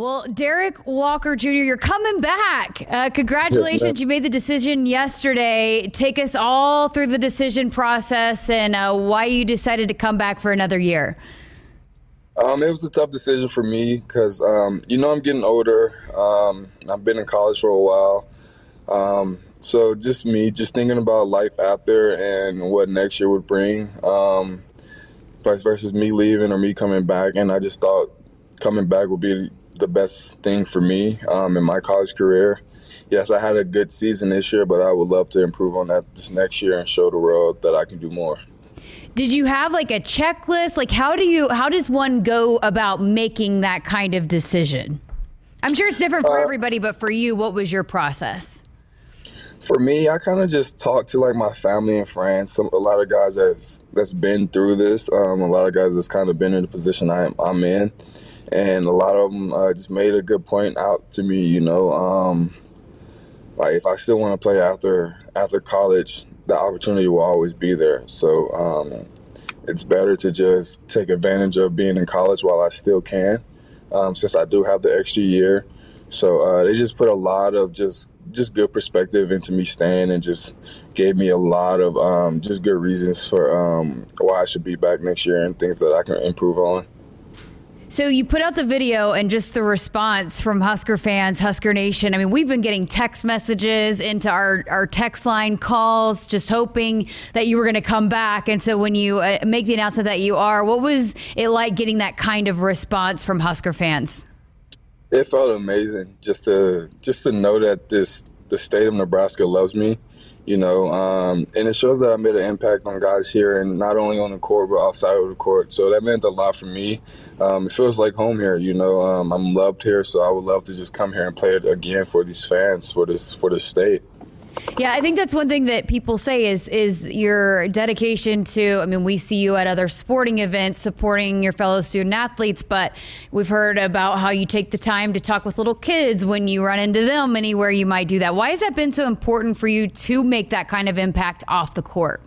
Well, Derrick Walker Jr., you're coming back. Uh, congratulations. Yes, you made the decision yesterday. Take us all through the decision process and uh, why you decided to come back for another year. Um, it was a tough decision for me because, um, you know, I'm getting older. Um, I've been in college for a while. Um, so just me, just thinking about life out there and what next year would bring, um, vice versus me leaving or me coming back. And I just thought coming back would be the best thing for me um, in my college career. Yes, I had a good season this year, but I would love to improve on that this next year and show the world that I can do more. Did you have like a checklist? Like how do you how does one go about making that kind of decision? I'm sure it's different for uh, everybody, but for you, what was your process? For me, I kind of just talked to like my family and friends. Some a lot of guys that's that's been through this. Um, a lot of guys that's kind of been in the position I, I'm in and a lot of them uh, just made a good point out to me. You know, um, like if I still want to play after after college, the opportunity will always be there. So um, it's better to just take advantage of being in college while I still can, um, since I do have the extra year. So uh, they just put a lot of just just good perspective into me staying and just gave me a lot of um, just good reasons for um, why I should be back next year and things that I can improve on. So you put out the video and just the response from Husker fans, Husker Nation. I mean, we've been getting text messages into our, our text line calls, just hoping that you were going to come back. And so when you uh, make the announcement that you are, what was it like getting that kind of response from Husker fans? It felt amazing just to just to know that this the state of Nebraska loves me you know, um, and it shows that I made an impact on guys here and not only on the court but outside of the court. So that meant a lot for me. Um, it feels like home here. You know, um, I'm loved here, so I would love to just come here and play it again for these fans, for this for the state. Yeah, I think that's one thing that people say is is your dedication to. I mean, we see you at other sporting events supporting your fellow student athletes, but we've heard about how you take the time to talk with little kids when you run into them anywhere you might do that. Why has that been so important for you to make that kind of impact off the court?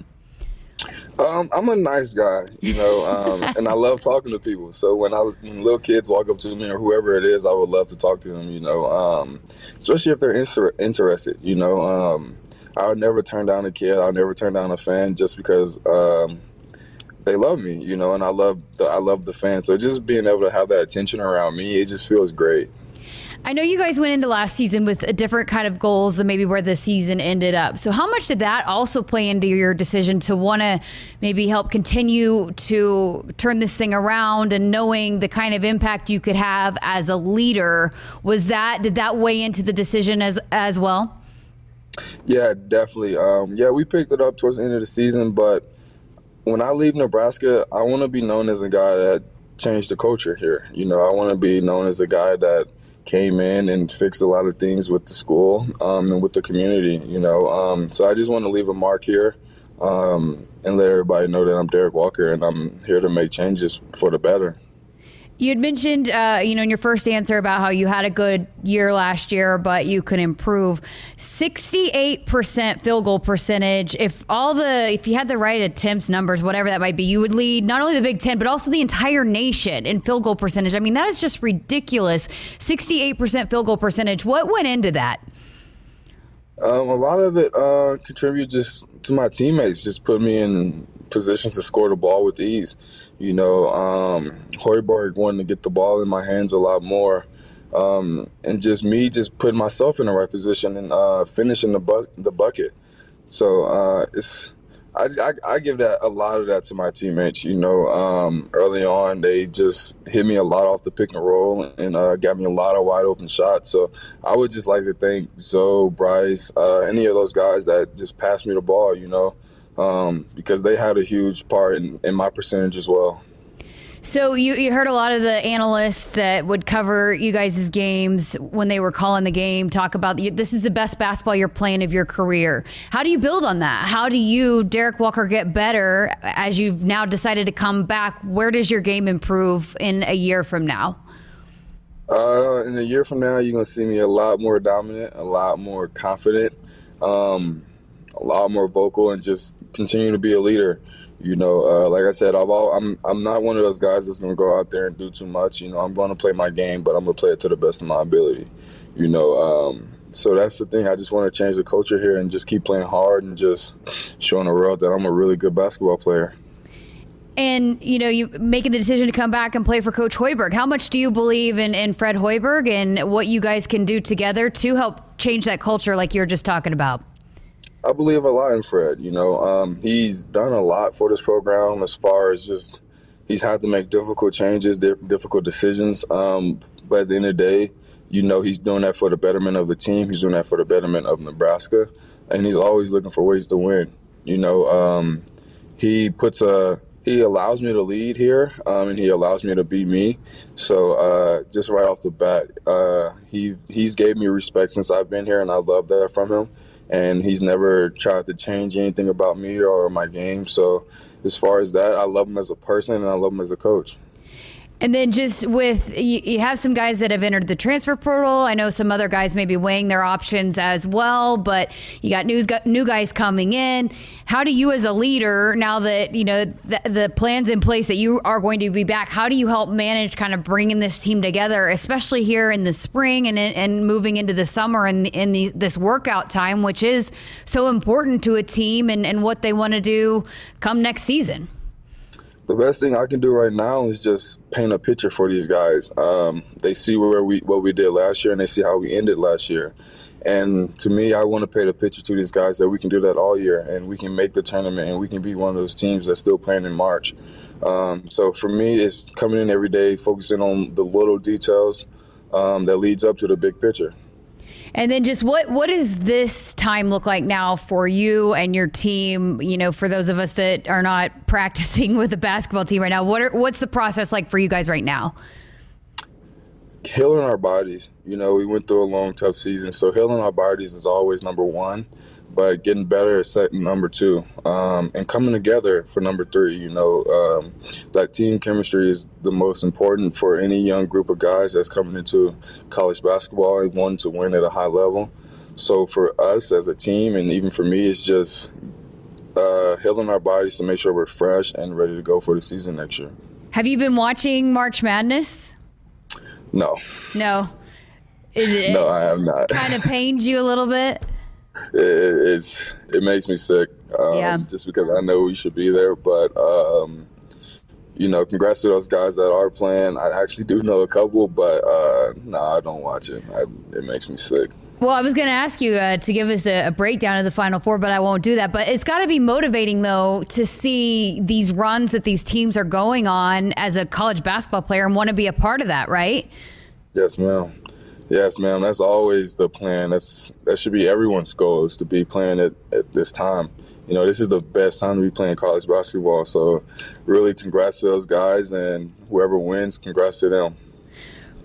Um, I'm a nice guy, you know, um, and I love talking to people. So when I when little kids walk up to me or whoever it is, I would love to talk to them, you know, um, especially if they're inter- interested. You know, um, I would never turn down a kid. I would never turn down a fan just because um, they love me, you know, and I love the I love the fans. So just being able to have that attention around me, it just feels great. I know you guys went into last season with a different kind of goals than maybe where the season ended up. So, how much did that also play into your decision to want to maybe help continue to turn this thing around and knowing the kind of impact you could have as a leader? Was that did that weigh into the decision as as well? Yeah, definitely. Um, yeah, we picked it up towards the end of the season, but when I leave Nebraska, I want to be known as a guy that changed the culture here. You know, I want to be known as a guy that came in and fixed a lot of things with the school um, and with the community. You know, um, so I just want to leave a mark here um, and let everybody know that I'm Derrick Walker and I'm here to make changes for the better. You had mentioned, uh, you know, in your first answer about how you had a good year last year, but you could improve. Sixty-eight percent field goal percentage. If all the, if you had the right attempts numbers, whatever that might be, you would lead not only the Big Ten but also the entire nation in field goal percentage. I mean, that is just ridiculous. Sixty-eight percent field goal percentage. What went into that? Um, a lot of it uh, contributed just to my teammates, just put me in positions to score the ball with ease. You know, um, Hoiberg wanted to get the ball in my hands a lot more. Um, and just me just putting myself in the right position and uh, finishing the, bu- the bucket. So uh, it's I, I, I, give that a lot of that to my teammates. You know, um, early on they just hit me a lot off the pick and roll and uh, got me a lot of wide open shots. So I would just like to thank Zoe, Bryce, uh, any of those guys that just passed me the ball. You know, um, because they had a huge part in, in my percentage as well. So you, you heard a lot of the analysts that would cover you guys' games when they were calling the game talk about this is the best basketball you're playing of your career. How do you build on that? How do you, Derrick Walker, get better as you've now decided to come back? Where does your game improve in a year from now? Uh, in a year from now, you're gonna see me a lot more dominant, a lot more confident, um, a lot more vocal, and just continue to be a leader You know, uh, like I said, I've all, I'm I'm not one of those guys that's gonna go out there and do too much. You know, I'm gonna play my game, but I'm gonna play it to the best of my ability. You know, um, so that's the thing. I just want to change the culture here and just keep playing hard and just showing the world that I'm a really good basketball player. And you know, you making the decision to come back and play for Coach Hoiberg. How much do you believe in, in Fred Hoiberg and what you guys can do together to help change that culture, like you were just talking about? I believe a lot in Fred. You know, um, he's done a lot for this program as far as just he's had to make difficult changes, difficult decisions. Um, but at the end of the day, you know, he's doing that for the betterment of the team. He's doing that for the betterment of Nebraska, and he's always looking for ways to win. You know, um, he puts a he allows me to lead here, um, and he allows me to be me. So uh, just right off the bat, uh, he he's gave me respect since I've been here, and I love that from him and he's never tried to change anything about me or my game. So, as far as that, I love him as a person and I love him as a coach. And then just with you, you, have some guys that have entered the transfer portal. I know some other guys may be weighing their options as well, but you got new new guys coming in. How do you, as a leader, now that you know the, the plans in place that you are going to be back, how do you help manage kind of bringing this team together, especially here in the spring and and moving into the summer and in the, this workout time, which is so important to a team and, and what they want to do come next season? The best thing I can do right now is just paint a picture for these guys. Um, they see where we what we did last year, and they see how we ended last year. And to me, I want to paint a picture to these guys that we can do that all year, and we can make the tournament, and we can be one of those teams that's still playing in March. Um, so for me, it's coming in every day, focusing on the little details um, that leads up to the big picture. And then just what what does this time look like now for you and your team? You know, for those of us that are not practicing with the basketball team right now, what are, what's the process like for you guys right now? Healing our bodies. You know, we went through a long, tough season, so healing our bodies is always number one but getting better at setting number two um, and coming together for number three. You know, um, that team chemistry is the most important for any young group of guys that's coming into college basketball and wanting to win at a high level. So for us as a team, and even for me, it's just uh, healing our bodies to make sure we're fresh and ready to go for the season next year. Have you been watching March Madness? No. No. Is it? No, I have not. Kind of pains you a little bit it, it's it makes me sick. Um, yeah. Just because I know we should be there, but um, you know, congrats to those guys that are playing. I actually do know a couple, but uh, no, nah, I don't watch it. I, it makes me sick. Well, I was going to ask you uh, to give us a, a, breakdown of the Final Four, but I won't do that. But it's got to be motivating, though, to see these runs that these teams are going on as a college basketball player and want to be a part of that, right? Yes, ma'am. Yes, ma'am. That's always the plan. That's that should be everyone's goal is to be playing at, at this time. You know, this is the best time to be playing college basketball. So, really, congrats to those guys, and whoever wins, congrats to them.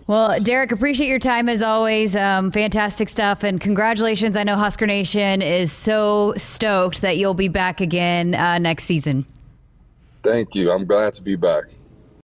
Well, Derrick, appreciate your time as always. Um, fantastic stuff, and congratulations! I know Husker Nation is so stoked that you'll be back again uh, next season. Thank you. I'm glad to be back.